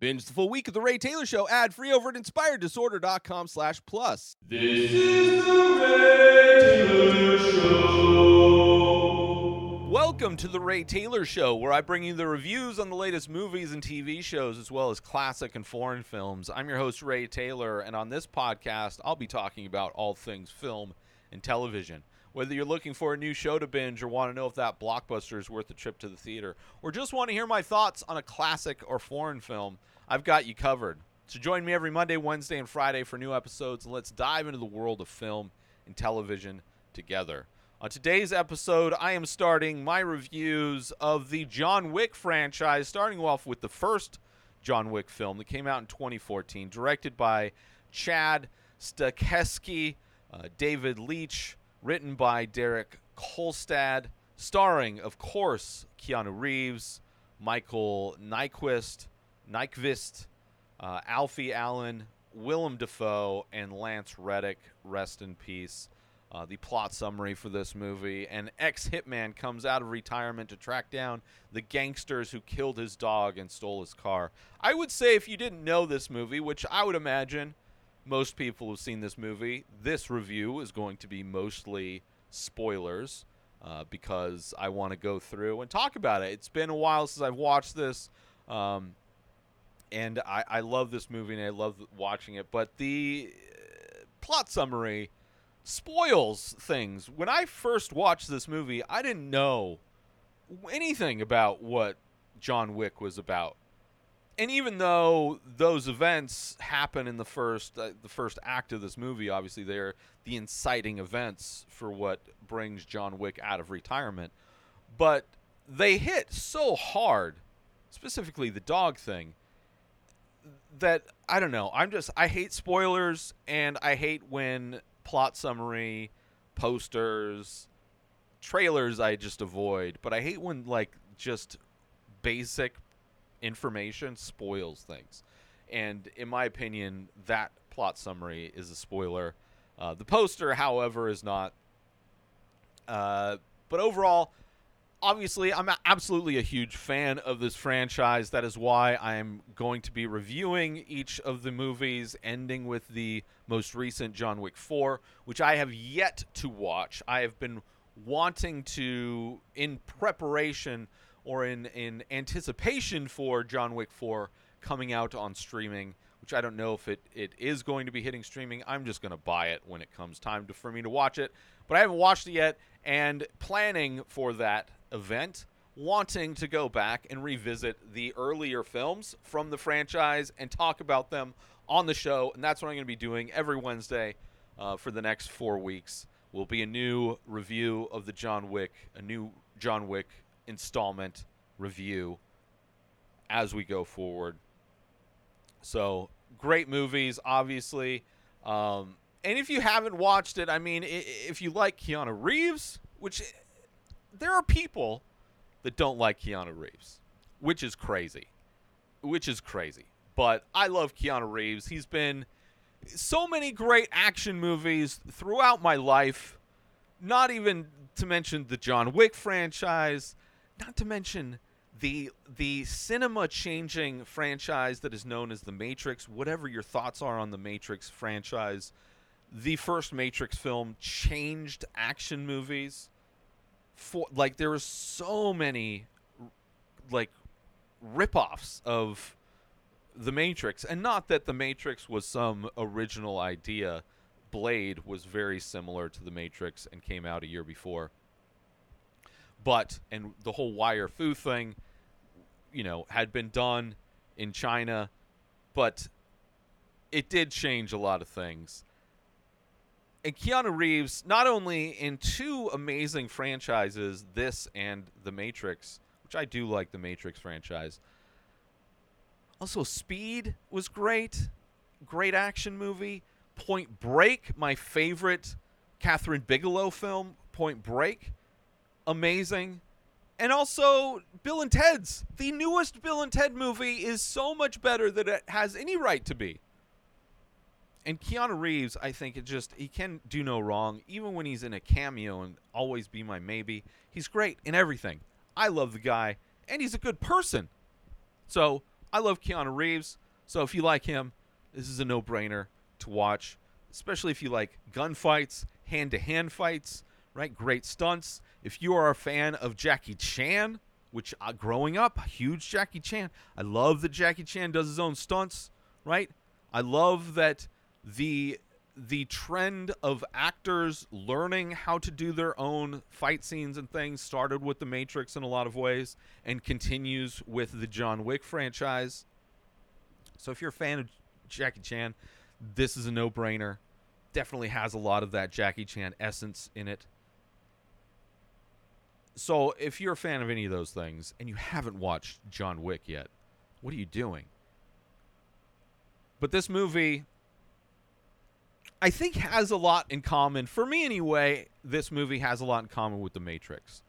Binge the full week of The Ray Taylor Show ad free over at inspireddisorder.com slash plus. This is the Ray Taylor Show. Welcome to The Ray Taylor Show, where I bring you the reviews on the latest movies and TV shows, as well as classic and foreign films. I'm your host, Ray Taylor, and on this podcast, I'll be talking about all things film and television. Whether you're looking for a new show to binge or want to know if that blockbuster is worth the trip to the theater, or just want to hear my thoughts on a classic or foreign film, I've got you covered. So join me every Monday, Wednesday, and Friday for new episodes, and let's dive into the world of film and television together. On today's episode, I am starting my reviews of the John Wick franchise, starting off with the first John Wick film that came out in 2014, directed by Chad Stahelski, uh, David Leitch, written by Derek Kolstad, starring, of course, Keanu Reeves, Michael Nyqvist, Nyqvist, uh, Alfie Allen, Willem Dafoe, and Lance Reddick. Rest in peace. Uh, the plot summary for this movie an ex hitman comes out of retirement to track down the gangsters who killed his dog and stole his car. I would say, if you didn't know this movie, which I would imagine most people who've seen this movie, this review is going to be mostly spoilers uh, because I want to go through and talk about it. It's been a while since I've watched this. Um, and I, I love this movie and I love watching it. But the uh, plot summary spoils things. When I first watched this movie, I didn't know anything about what John Wick was about. And even though those events happen in the first uh, the first act of this movie, obviously they're the inciting events for what brings John Wick out of retirement, but they hit so hard, specifically the dog thing, that I don't know. I'm just I hate spoilers and I hate when plot summary, posters, trailers I just avoid, but I hate when like just basic information spoils things. And in my opinion, that plot summary is a spoiler. Uh, the poster, however, is not. Uh, but overall, obviously, I'm absolutely a huge fan of this franchise. That is why I'm going to be reviewing each of the movies, ending with the most recent John Wick 4, which I have yet to watch. I have been wanting to, in preparation or in, in anticipation for John Wick 4 coming out on streaming, which I don't know if it, it is going to be hitting streaming. I'm just going to buy it when it comes time to, for me to watch it. But I haven't watched it yet, and planning for that event, wanting to go back and revisit the earlier films from the franchise and talk about them on the show. And that's what I'm going to be doing every Wednesday uh, for the next four weeks. Will be a new review of the John Wick, a new John Wick installment review as we go forward. So great movies, obviously. Um, and if you haven't watched it, I mean, if you like Keanu Reeves, which there are people that don't like Keanu Reeves, which is crazy, which is crazy. But I love Keanu Reeves. He's been so many great action movies throughout my life. Not even to mention the John Wick franchise, not to mention the the cinema changing franchise that is known as the Matrix. Whatever your thoughts are on the Matrix franchise, the first Matrix film changed action movies. For like there were so many like ripoffs of the Matrix, and not that the Matrix was some original idea. Blade was very similar to the Matrix and came out a year before. But and the whole wire fu thing, you know, had been done in China, but it did change a lot of things. And Keanu Reeves, not only in two amazing franchises, this and The Matrix, which I do like the Matrix franchise. Also, Speed was great. Great action movie. Point Break, my favorite Kathryn Bigelow film, Point Break. Amazing. And also, Bill and Ted's. The newest Bill and Ted movie is so much better than it has any right to be. And Keanu Reeves, I think it just he can do no wrong, even when he's in a cameo and always be my maybe. He's great in everything. I love the guy, and he's a good person. So I love Keanu Reeves, so if you like him, this is a no-brainer to watch, especially if you like gunfights, hand-to-hand fights, right? Great stunts. If you are a fan of Jackie Chan, which uh, growing up, huge Jackie Chan. I love that Jackie Chan does his own stunts, right? I love that the the trend of actors learning how to do their own fight scenes and things started with the Matrix in a lot of ways and continues with the John Wick franchise. So if you're a fan of Jackie Chan, this is a no-brainer. Definitely has a lot of that Jackie Chan essence in it. So if you're a fan of any of those things and you haven't watched John Wick yet, what are you doing? But this movie I think has a lot in common. For me anyway, this movie has a lot in common with The Matrix.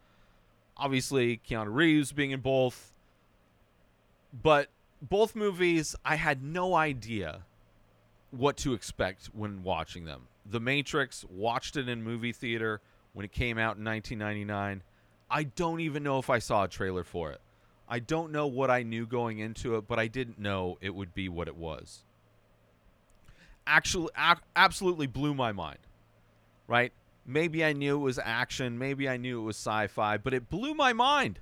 Obviously, Keanu Reeves being in both, but both movies I had no idea what to expect when watching them. The Matrix, watched it in movie theater when it came out in 1999. I don't even know if I saw a trailer for it. I don't know what I knew going into it, but I didn't know it would be what it was. Actually, ac- absolutely blew my mind. Right? Maybe I knew it was action, maybe I knew it was sci-fi, but it blew my mind.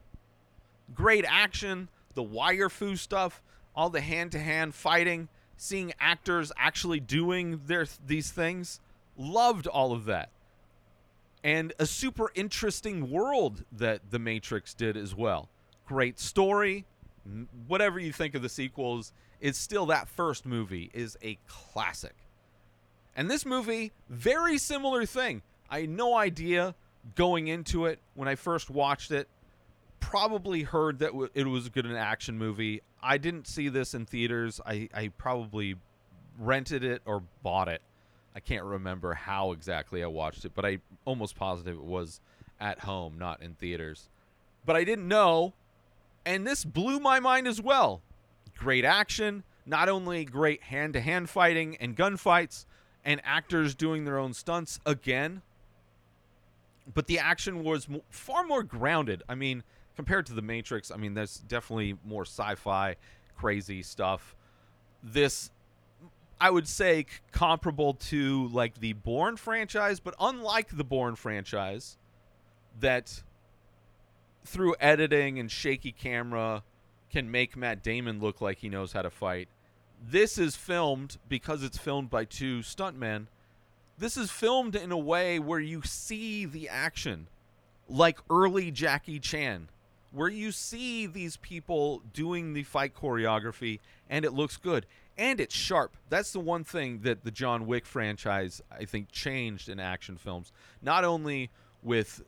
Great action, the wire fu stuff, all the hand-to-hand fighting, seeing actors actually doing their these things. Loved all of that and a super interesting world that The Matrix did as well. Great story. Whatever you think of the sequels, it's still that first movie is a classic. And this movie, very similar thing. I had no idea going into it when I first watched it. Probably heard that it was a good an action movie. I didn't see this in theaters. I, I probably rented it or bought it. I can't remember how exactly I watched it, but I almost positive it was at home, not in theaters. But I didn't know, and this blew my mind as well. Great action, not only great hand-to-hand fighting and gunfights, and actors doing their own stunts again, but the action was far more grounded. I mean, compared to the Matrix, I mean, there's definitely more sci-fi, crazy stuff. This I would say comparable to like the Bourne franchise, but unlike the Bourne franchise, that through editing and shaky camera can make Matt Damon look like he knows how to fight. This is filmed because it's filmed by two stuntmen. This is filmed in a way where you see the action, like early Jackie Chan, where you see these people doing the fight choreography and it looks good and it's sharp. That's the one thing that the John Wick franchise I think changed in action films. Not only with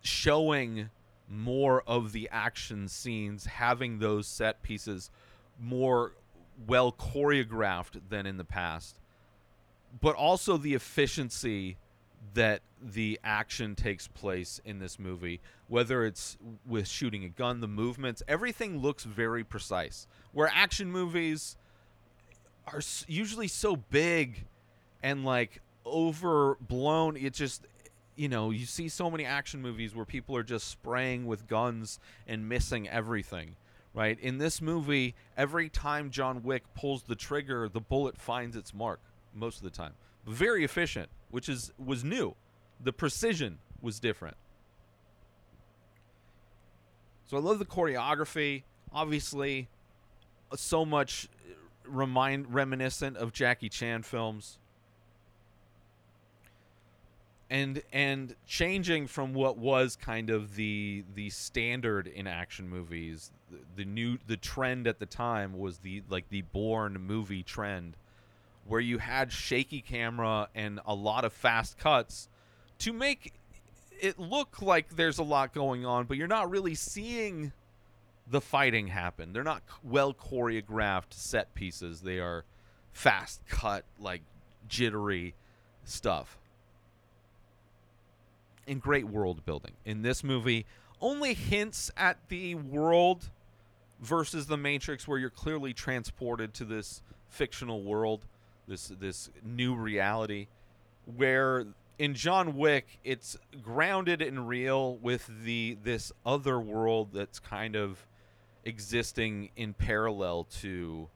showing more of the action scenes, having those set pieces more well choreographed than in the past, but also the efficiency that the action takes place in this movie, whether it's with shooting a gun, the movements, everything looks very precise. Where action movies are usually so big and like overblown, it just you know, you see so many action movies where people are just spraying with guns and missing everything, right? In this movie, every time John Wick pulls the trigger, the bullet finds its mark most of the time. Very efficient, which is was new. The precision was different. So I love the choreography. Obviously, so much remind reminiscent of Jackie Chan films and and changing from what was kind of the the standard in action movies the, the new the trend at the time was the like the Bourne movie trend where you had shaky camera and a lot of fast cuts to make it look like there's a lot going on but you're not really seeing the fighting happen. They're not well choreographed set pieces. They are fast cut like jittery stuff and great world building. In this movie, only hints at the world versus the Matrix where you're clearly transported to this fictional world, this this new reality where in John Wick it's grounded and real with the this other world that's kind of existing in parallel to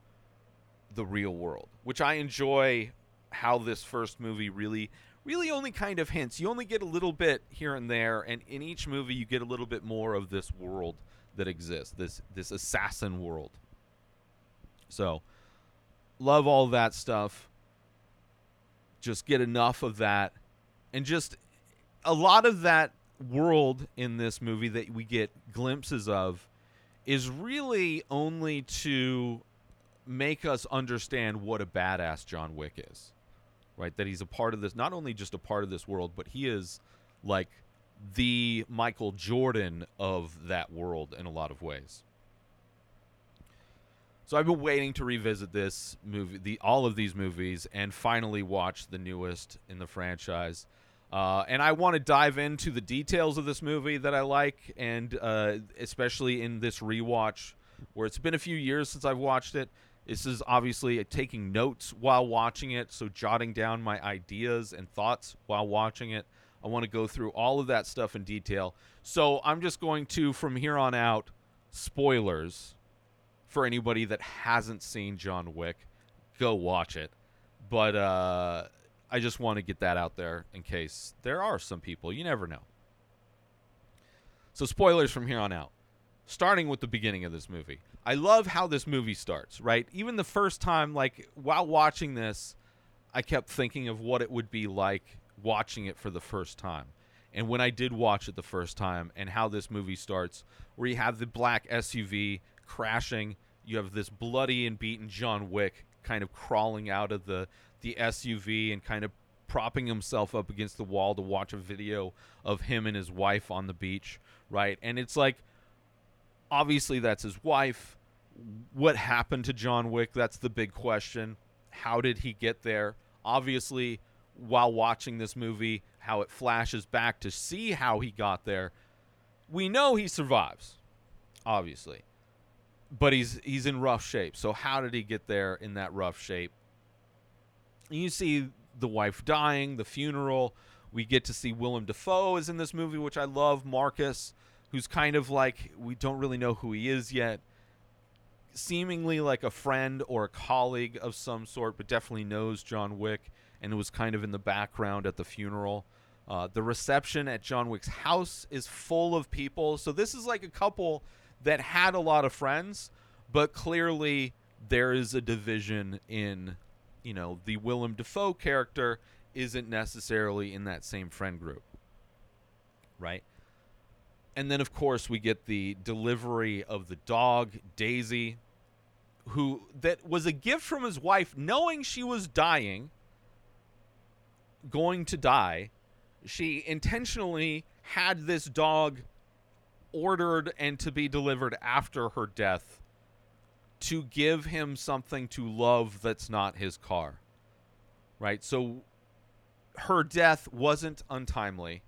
the real world, which I enjoy how this first movie really really only kind of hints. You only get a little bit here and there and in each movie you get a little bit more of this world that exists, this this assassin world. So, love all that stuff. Just get enough of that and just a lot of that world in this movie that we get glimpses of is really only to make us understand what a badass John Wick is. Right? That he's a part of this, not only just a part of this world, but he is like the Michael Jordan of that world in a lot of ways. So I've been waiting to revisit this movie, the all of these movies, and finally watch the newest in the franchise. Uh, and I want to dive into the details of this movie that I like, and uh, especially in this rewatch, where it's been a few years since I've watched it. This is obviously taking notes while watching it, so jotting down my ideas and thoughts while watching it. I want to go through all of that stuff in detail. So I'm just going to, from here on out, spoilers for anybody that hasn't seen John Wick. Go watch it. But uh, I just want to get that out there in case there are some people. You never know. So, spoilers from here on out. Starting with the beginning of this movie. I love how this movie starts, right? Even the first time, like, while watching this, I kept thinking of what it would be like watching it for the first time. And when I did watch it the first time, and how this movie starts, where you have the black SUV crashing, you have this bloody and beaten John Wick kind of crawling out of the the SUV and kind of propping himself up against the wall to watch a video of him and his wife on the beach, right? And it's like obviously that's his wife. What happened to John Wick? That's the big question. How did he get there? Obviously, while watching this movie, how it flashes back to see how he got there, we know he survives. Obviously. But he's he's in rough shape. So how did he get there in that rough shape? you see the wife dying, the funeral. We get to see Willem Dafoe is in this movie, which I love. Marcus, who's kind of like we don't really know who he is yet. Seemingly like a friend or a colleague of some sort, but definitely knows John Wick and was kind of in the background at the funeral. Uh, the reception at John Wick's house is full of people. So this is like a couple that had a lot of friends, but clearly there is a division in you know, the Willem Dafoe character isn't necessarily in that same friend group. Right? And then, of course, we get the delivery of the dog, Daisy, who that was a gift from his wife, knowing she was dying, going to die. She intentionally had this dog ordered and to be delivered after her death to give him something to love that's not his car. Right? So her death wasn't untimely,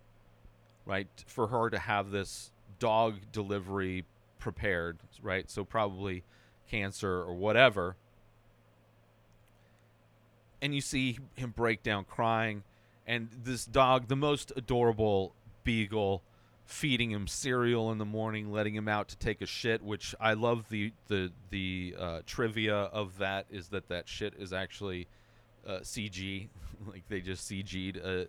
right? For her to have this dog delivery prepared, right? So probably cancer or whatever. And you see him break down crying and this dog, the most adorable beagle feeding him cereal in the morning, letting him out to take a shit. Which I love the the the uh, trivia of that is that that shit is actually uh, CG, like they just CG'd a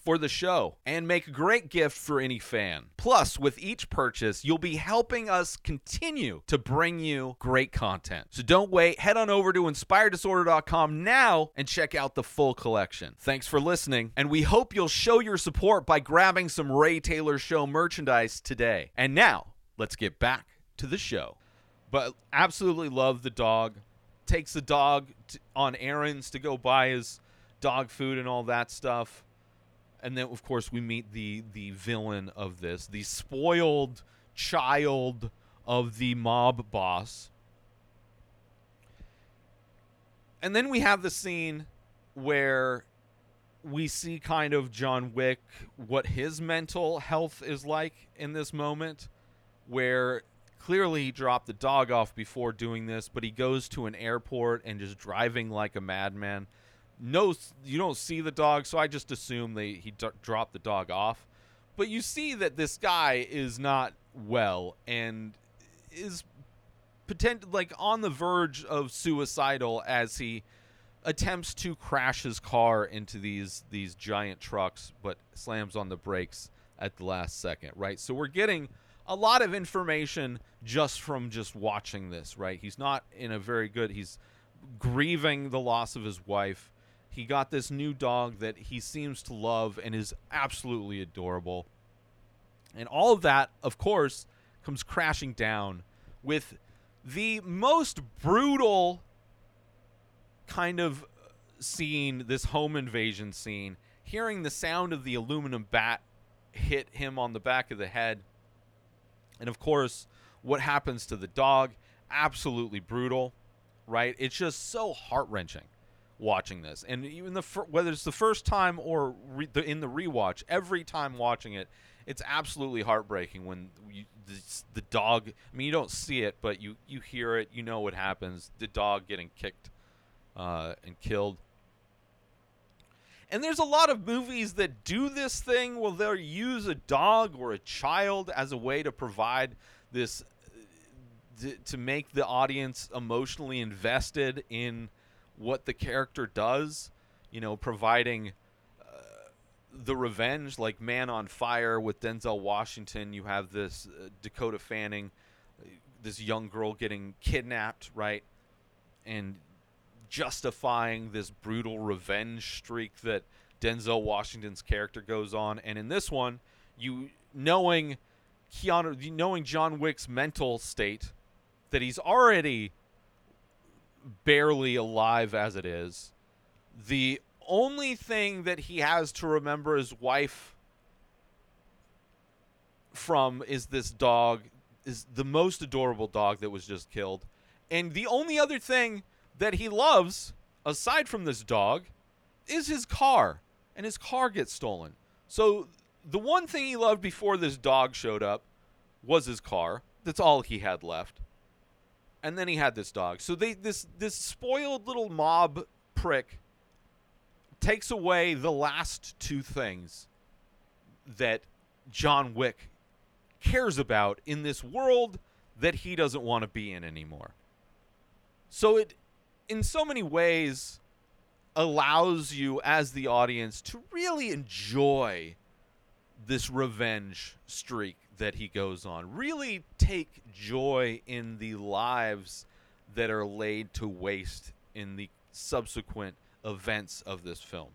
for the show and make a great gift for any fan. Plus, with each purchase, you'll be helping us continue to bring you great content. So don't wait, head on over to inspireddisorder.com now and check out the full collection. Thanks for listening, and we hope you'll show your support by grabbing some Ray Taylor Show merchandise today. And now, let's get back to the show. But absolutely love the dog. Takes the dog t- on errands to go buy his dog food and all that stuff and then of course we meet the the villain of this, the spoiled child of the mob boss. And then we have the scene where we see kind of John Wick what his mental health is like in this moment where clearly he dropped the dog off before doing this but he goes to an airport and just driving like a madman no you don't see the dog so I just assume they he d- dropped the dog off. But you see that this guy is not well and is potent like on the verge of suicidal as he attempts to crash his car into these these giant trucks but slams on the brakes at the last second right? So we're getting a lot of information just from just watching this right? He's not in a very good he's grieving the loss of his wife he got this new dog that he seems to love and is absolutely adorable and all of that of course comes crashing down with the most brutal kind of scene, this home invasion scene, hearing the sound of the aluminum bat hit him on the back of the head. And of course, what happens to the dog, absolutely brutal, right? It's just so heart-wrenching watching this. And even the fir- whether it's the first time or re- the, in the rewatch, every time watching it, it's absolutely heartbreaking when you, the, the dog, I mean you don't see it, but you you hear it, you know what happens, the dog getting kicked uh, and killed. And there's a lot of movies that do this thing where they'll use a dog or a child as a way to provide this uh, to make the audience emotionally invested in what the character does, you know, providing uh, the revenge like Man on Fire with Denzel Washington, you have this uh, Dakota Fanning this young girl getting kidnapped, right? And justifying this brutal revenge streak that Denzel Washington's character goes on. And in this one, you knowing Keanu, knowing John Wick's mental state, that he's already barely alive as it is. The only thing that he has to remember his wife from is this dog is the most adorable dog that was just killed. And the only other thing that he loves, aside from this dog, is his car. And his car gets stolen. So the one thing he loved before this dog showed up was his car. That's all he had left. And then he had this dog. So they this this spoiled little mob prick takes away the last two things that John Wick cares about in this world that he doesn't want to be in anymore. So it in so many ways allows you as the audience to really enjoy this revenge streak that he goes on. Really take joy in the lives that are laid to waste in the subsequent events of this film.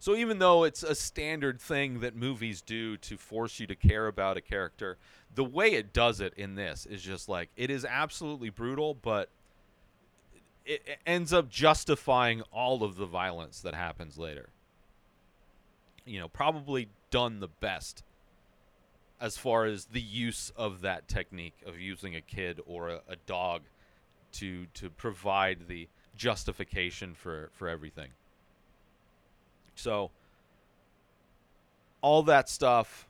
So even though it's a standard thing that movies do to force you to care about a character, the way it does it in this is just like it is absolutely brutal, but it, ends up justifying all of the violence that happens later. You know, probably done the best as far as the use of that technique of using a kid or a, a dog to to provide the justification for for everything. So all that stuff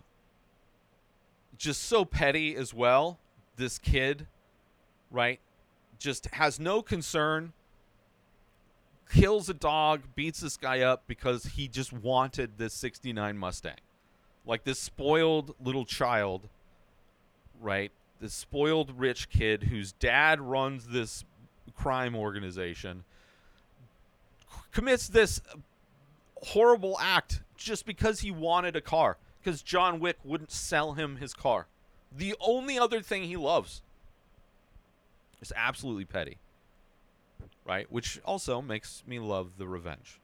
just so petty as well. This kid, right? Just has no concern. Kills a dog, beats this guy up because he just wanted this 69 Mustang. Like this spoiled little child, right? This spoiled rich kid whose dad runs this crime organization commits this horrible act just because he wanted a car because John Wick wouldn't sell him his car. The only other thing he loves is absolutely petty. Right? Which also makes me love the revenge.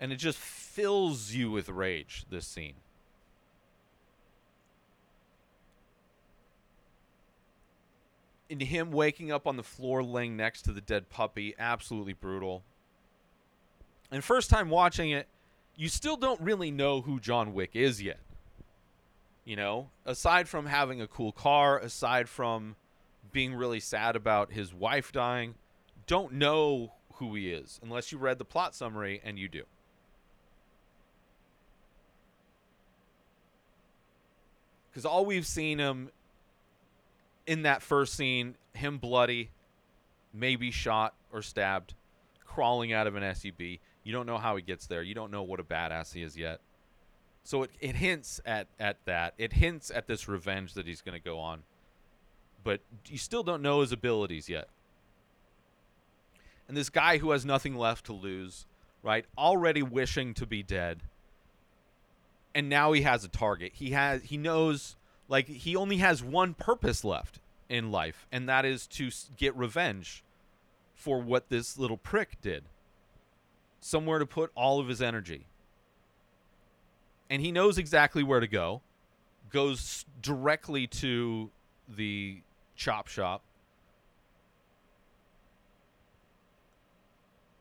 And it just fills you with rage, this scene. And him waking up on the floor laying next to the dead puppy, absolutely brutal. And first time watching it, you still don't really know who John Wick is yet. You know, aside from having a cool car, aside from being really sad about his wife dying, don't know who he is unless you read the plot summary and you do. Cuz all we've seen him in that first scene, him bloody, maybe shot or stabbed, crawling out of an SUV. You don't know how he gets there. You don't know what a badass he is yet. So it, it hints at, at that. It hints at this revenge that he's going to go on. But you still don't know his abilities yet. And this guy who has nothing left to lose, right? Already wishing to be dead. And now he has a target. He has he knows like he only has one purpose left in life, and that is to get revenge for what this little prick did. Somewhere to put all of his energy. And he knows exactly where to go. Goes directly to the chop shop.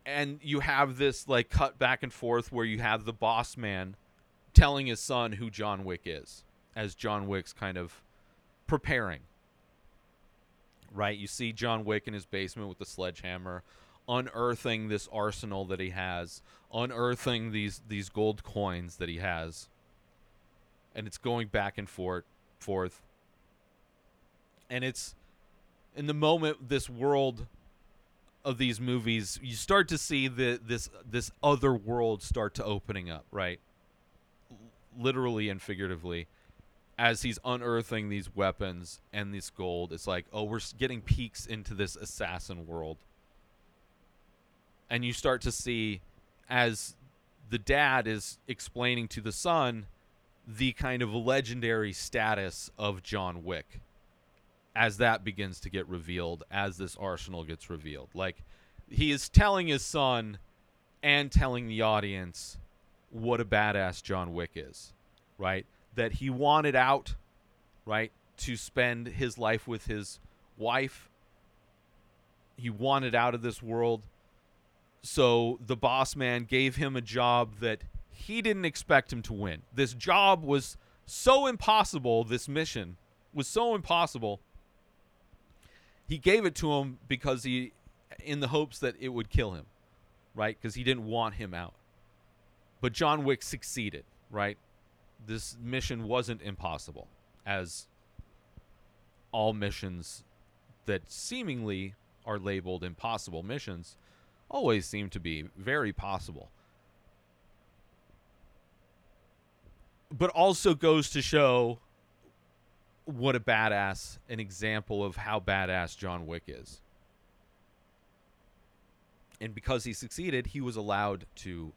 And you have this like cut back and forth where you have the boss man telling his son who John Wick is as John Wick's kind of preparing. Right? You see John Wick in his basement with the sledgehammer, unearthing this arsenal that he has, unearthing these these gold coins that he has. And it's going back and forth forth. And it's in the moment this world of these movies, you start to see the this this other world start to opening up, right? Literally and figuratively as he's unearthing these weapons and this gold, it's like, oh, we're getting peeks into this assassin world. And you start to see as the dad is explaining to the son the kind of legendary status of John Wick as that begins to get revealed, as this arsenal gets revealed. Like, he is telling his son and telling the audience what a badass John Wick is, right? That he wanted out, right, to spend his life with his wife. He wanted out of this world. So the boss man gave him a job that he didn't expect him to win. This job was so impossible, this mission was so impossible. He gave it to him because he in the hopes that it would kill him, right? Because he didn't want him out. But John Wick succeeded, right? This mission wasn't impossible, as all missions that seemingly are labeled impossible missions always seem to be very possible. But also goes to show what a badass, an example of how badass John Wick is. And because he succeeded, he was allowed to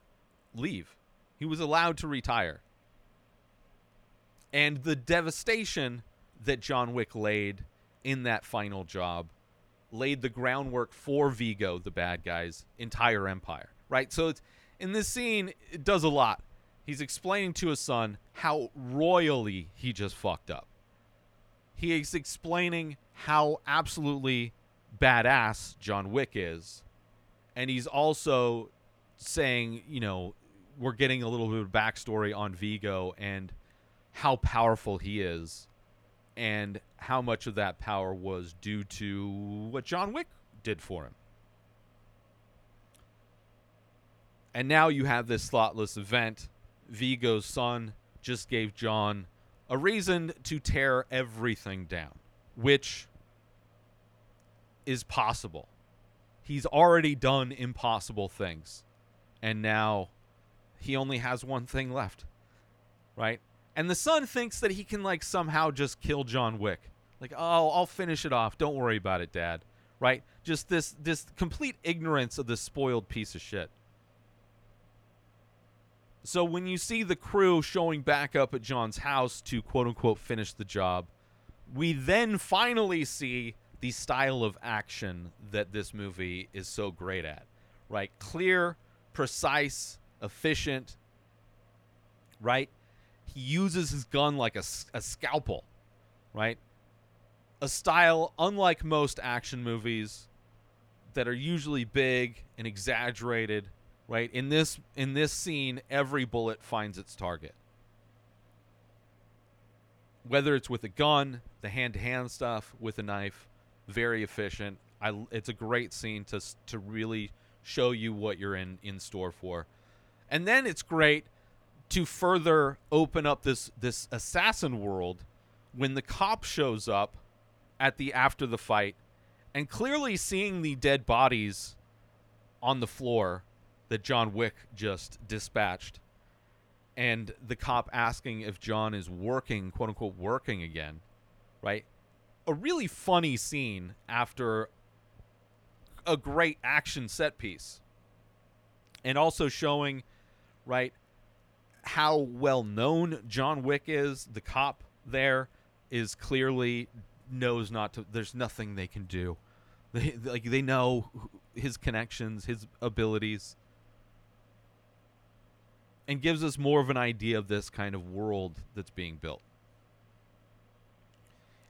leave. He was allowed to retire. And the devastation that John Wick laid in that final job laid the groundwork for Viggo, the bad guy's entire empire. Right? So it's in this scene, it does a lot. He's explaining to his son how royally he just fucked up. He is explaining how absolutely badass John Wick is. And he's also saying, you know, we're getting a little bit of backstory on Viggo and how powerful he is and how much of that power was due to what John Wick did for him. And now you have this thoughtless event. Viggo's son just gave John a reason to tear everything down, which is possible. He's already done impossible things. And now he only has one thing left. Right? And the son thinks that he can like somehow just kill John Wick. Like, "Oh, I'll finish it off. Don't worry about it, dad." Right? Just this this complete ignorance of this spoiled piece of shit. So when you see the crew showing back up at John's house to quote unquote finish the job, we then finally see the style of action that this movie is so great at. Right? Clear, precise, efficient, right? He uses his gun like a, a scalpel, right? A style unlike most action movies that are usually big and exaggerated, right? In this in this scene, every bullet finds its target. Whether it's with a gun, the hand-to-hand stuff, with a knife, very efficient. I it's a great scene to to really show you what you're in in store for. And then it's great to further open up this this assassin world when the cop shows up at the after the fight and clearly seeing the dead bodies on the floor that John Wick just dispatched and the cop asking if John is working, quote unquote, working again, right? A really funny scene after a great action set piece. And also showing, right, how well known John Wick is. The cop there is clearly knows not to, there's nothing they can do. They, like, they know his connections, his abilities and gives us more of an idea of this kind of world that's being built.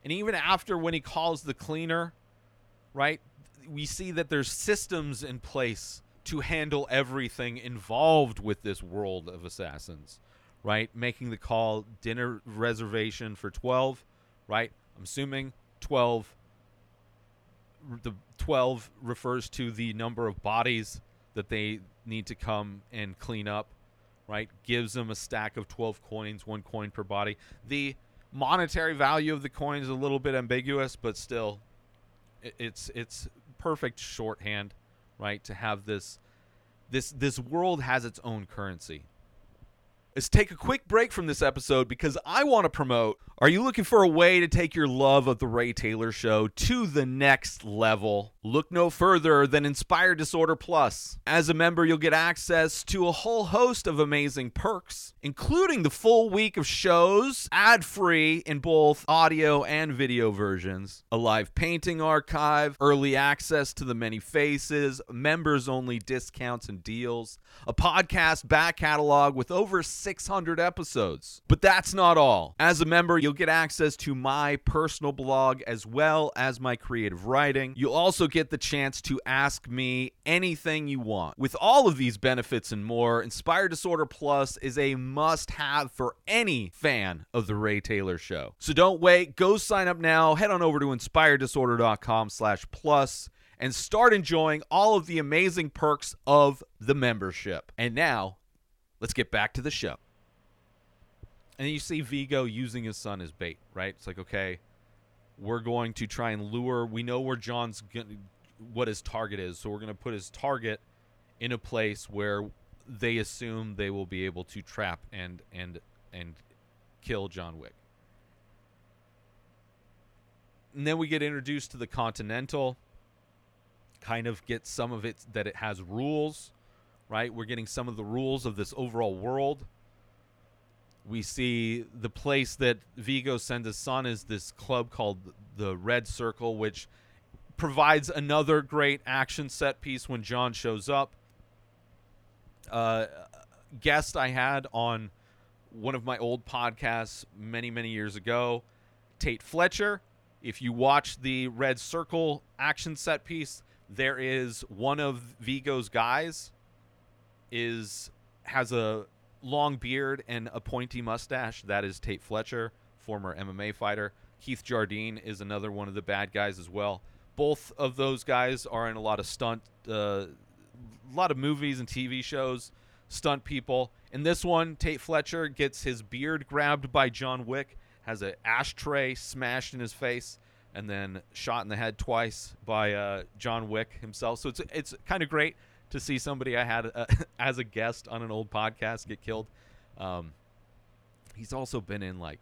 And even after when he calls the cleaner, right, we see that there's systems in place to handle everything involved with this world of assassins, right? Making the call, dinner reservation for 12, right? I'm assuming 12 the 12 refers to the number of bodies that they need to come and clean up right? Gives them a stack of 12 coins, one coin per body. The monetary value of the coin is a little bit ambiguous, but still, it's it's perfect shorthand, right? To have this this this world has its own currency. Let's take a quick break from this episode because I want to promote. Are you looking for a way to take your love of The Ray Taylor Show to the next level? Look no further than Inspire Disorder Plus. As a member, you'll get access to a whole host of amazing perks, including the full week of shows, ad free in both audio and video versions, a live painting archive, early access to the many faces, members only discounts and deals, a podcast back catalog with over 600 episodes. But that's not all. As a member, you'll get access to my personal blog as well as my creative writing. You'll also get the chance to ask me anything you want. With all of these benefits and more, Inspired Disorder Plus is a must have for any fan of The Ray Taylor Show. So don't wait. Go sign up now. Head on over to inspireddisorder.com slash plus and start enjoying all of the amazing perks of the membership. And now, let's get back to the show. And you see Viggo using his son as bait, right? It's like, okay, we're going to try and lure. We know where John's gonna, what his target is, so we're going to put his target in a place where they assume they will be able to trap and and and kill John Wick. And then we get introduced to the Continental. Kind of get some of it that it has rules, right? We're getting some of the rules of this overall world. We see the place that Viggo sends his son is this club called the Red Circle, which provides another great action set piece when John shows up. Uh, guest I had on one of my old podcasts many, many years ago, Tait Fletcher. If you watch the Red Circle action set piece, there is one of Viggo's guys is has a long beard and a pointy mustache. That is Tait Fletcher, former MMA fighter. Keith Jardine is another one of the bad guys as well. Both of those guys are in a lot of stunt, uh, a lot of movies and TV shows, stunt people. In this one, Tait Fletcher gets his beard grabbed by John Wick, has an ashtray smashed in his face, and then shot in the head twice by uh, John Wick himself. So it's it's kind of great to see somebody I had uh, as a guest on an old podcast get killed. Um, he's also been in like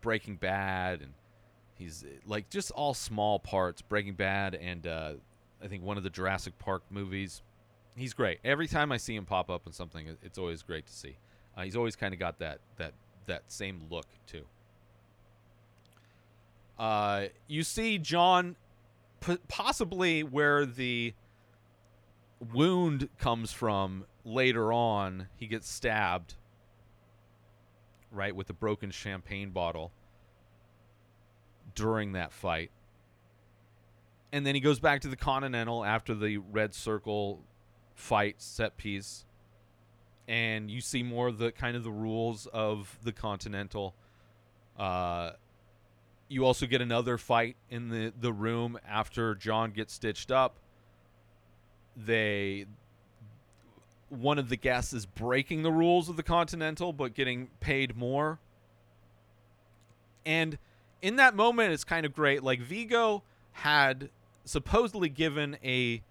Breaking Bad, and he's like just all small parts. Breaking Bad, and uh, I think one of the Jurassic Park movies. He's great. Every time I see him pop up in something, it's always great to see. Uh, he's always kind of got that that that same look too. Uh, you see John, p- possibly where the wound comes from later on. He gets stabbed, right, with a broken champagne bottle during that fight. And then he goes back to the Continental after the Red Circle fight set piece. And you see more of the kind of the rules of the Continental. Uh, you also get another fight in the, the room after John gets stitched up they one of the guests is breaking the rules of the Continental but getting paid more. And in that moment it's kind of great. Like Viggo had supposedly given a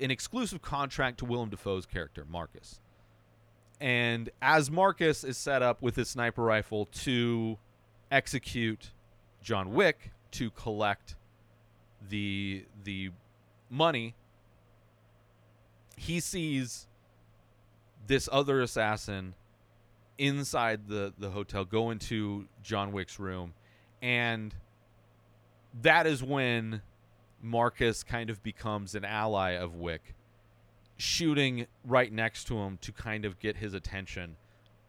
an exclusive contract to Willem Dafoe's character, Marcus. And as Marcus is set up with his sniper rifle to execute John Wick to collect the the money, he sees this other assassin inside the the hotel go into John Wick's room and that is when Marcus kind of becomes an ally of Wick shooting right next to him to kind of get his attention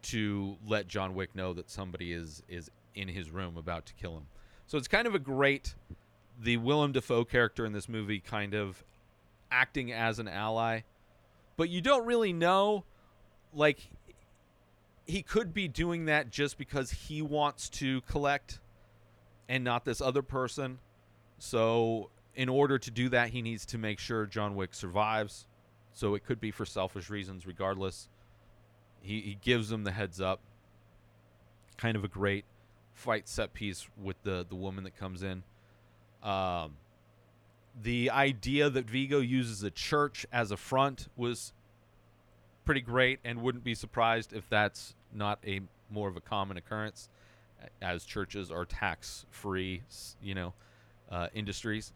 to let John Wick know that somebody is is in his room about to kill him. So it's kind of a great the Willem Dafoe character in this movie kind of acting as an ally, but you don't really know like he could be doing that just because he wants to collect and not this other person. So in order to do that, he needs to make sure John Wick survives. So it could be for selfish reasons, regardless. He, he gives him the heads up. Kind of a great fight set piece with the, the woman that comes in. Um, the idea that Viggo uses a church as a front was pretty great, and wouldn't be surprised if that's not a more of a common occurrence, as churches are tax-free, you know, uh, industries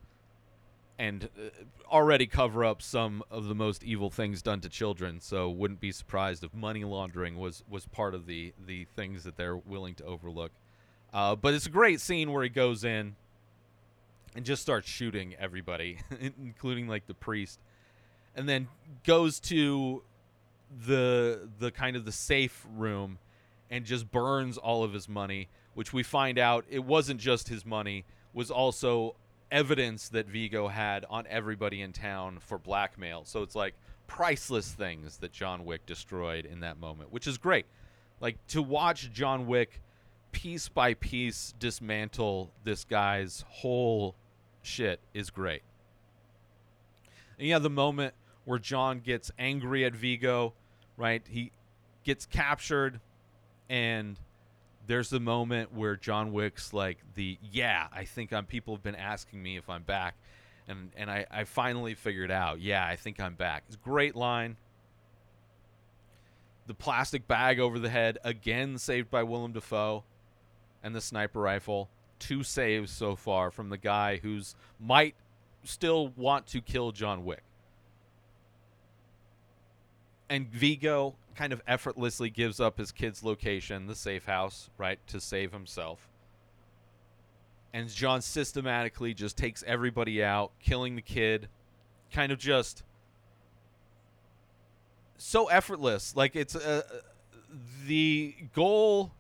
and uh, already cover up some of the most evil things done to children. So wouldn't be surprised if money laundering was was part of the the things that they're willing to overlook. Uh, but it's a great scene where he goes in and just starts shooting everybody, including like the priest, and then goes to the the kind of the safe room and just burns all of his money, which we find out it wasn't just his money, was also evidence that Viggo had on everybody in town for blackmail. So it's like priceless things that John Wick destroyed in that moment, which is great. Like to watch John Wick piece by piece dismantle this guy's whole shit is great. And yeah, the moment where John gets angry at Viggo, right? He gets captured and there's the moment where John Wick's like the yeah, I think I'm people have been asking me if I'm back. And and I, I finally figured out, yeah, I think I'm back. It's great line. The plastic bag over the head, again saved by Willem Dafoe, and the sniper rifle. Two saves so far from the guy who's might still want to kill John Wick. And Viggo kind of effortlessly gives up his kid's location, the safe house, right, to save himself. And John systematically just takes everybody out, killing the kid, kind of just so effortless. Like it's uh, the goal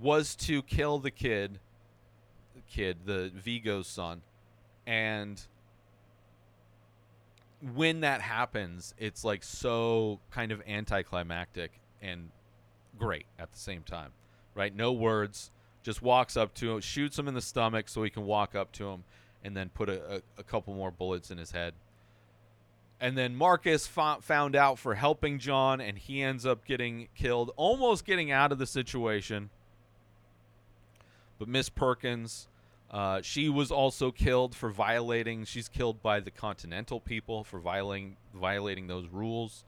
was to kill the kid, the kid, the Viggo's son, and when that happens, it's like so kind of anticlimactic and great at the same time, right? No words, just walks up to him, shoots him in the stomach so he can walk up to him, and then put a, a, a couple more bullets in his head. And then Marcus fo- found out for helping John, and he ends up getting killed, almost getting out of the situation. But Miss Perkins uh, she was also killed for violating. She's killed by the Continental people for violating violating those rules.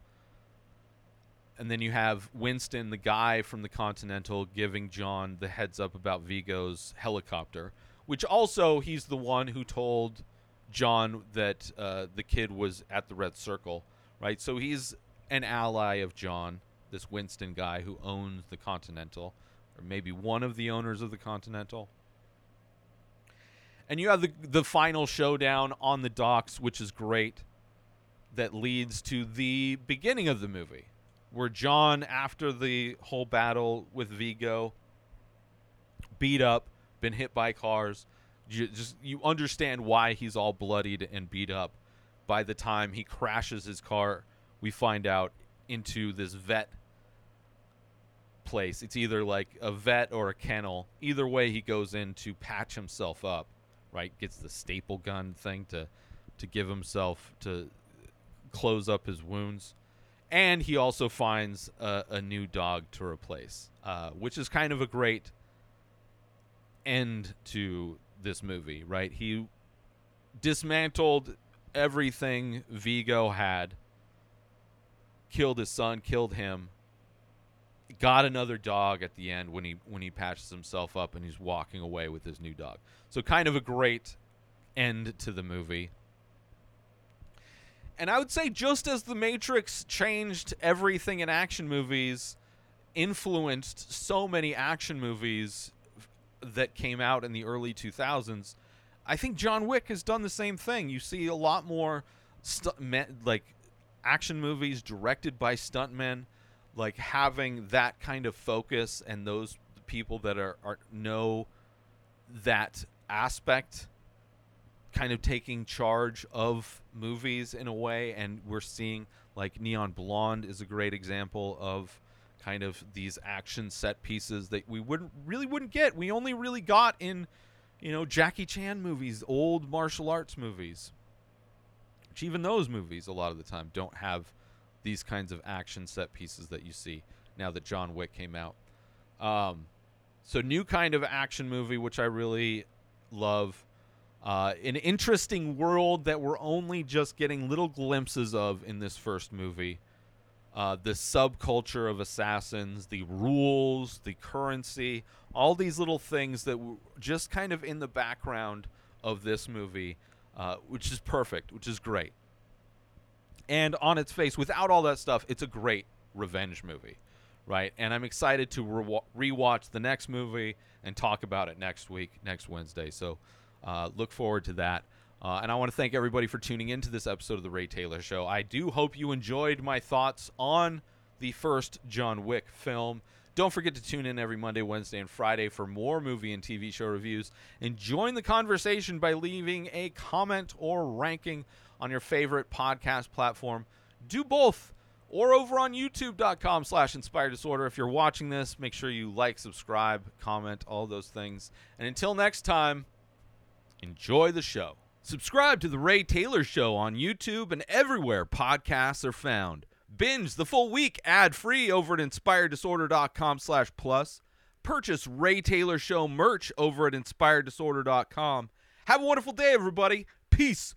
And then you have Winston, the guy from the Continental, giving John the heads up about Viggo's helicopter, which also he's the one who told John that uh, the kid was at the Red Circle, right? So he's an ally of John, this Winston guy who owns the Continental, or maybe one of the owners of the Continental and you have the the final showdown on the docks, which is great. That leads to the beginning of the movie, where John, after the whole battle with Viggo, beat up, been hit by cars, you just you understand why he's all bloodied and beat up. By the time he crashes his car, we find out into this vet place. It's either like a vet or a kennel. Either way, he goes in to patch himself up right? Gets the staple gun thing to to give himself to close up his wounds. And he also finds a, a new dog to replace, uh, which is kind of a great end to this movie, right? He dismantled everything Viggo had, killed his son, killed him, got another dog at the end when he when he patches himself up and he's walking away with his new dog. So kind of a great end to the movie. And I would say just as the Matrix changed everything in action movies, influenced so many action movies that came out in the early 2000s, I think John Wick has done the same thing. You see a lot more stu- me- like action movies directed by stuntmen, like having that kind of focus and those people that are, are know that aspect kind of taking charge of movies in a way and we're seeing like Neon Blonde is a great example of kind of these action set pieces that we wouldn't really wouldn't get. We only really got in you know Jackie Chan movies, old martial arts movies. Which even those movies a lot of the time don't have these kinds of action set pieces that you see now that John Wick came out. Um, so new kind of action movie which I really love. Uh, an interesting world that we're only just getting little glimpses of in this first movie. Uh, the subculture of assassins, the rules, the currency, all these little things that were just kind of in the background of this movie, uh, which is perfect, which is great. And on its face, without all that stuff, it's a great revenge movie, right? And I'm excited to re- rewatch the next movie and talk about it next week, next Wednesday. So uh, look forward to that. Uh, and I want to thank everybody for tuning into this episode of The Ray Taylor Show. I do hope you enjoyed my thoughts on the first John Wick film. Don't forget to tune in every Monday, Wednesday, and Friday for more movie and TV show reviews. And join the conversation by leaving a comment or ranking on your favorite podcast platform. Do both or over on youtube.com slash inspired disorder. If you're watching this, make sure you like, subscribe, comment, all those things. And until next time, enjoy the show. Subscribe to The Ray Taylor Show on YouTube and everywhere podcasts are found. Binge the full week ad-free over at inspireddisorder.com slash plus. Purchase Ray Taylor Show merch over at inspireddisorder.com. Have a wonderful day, everybody. Peace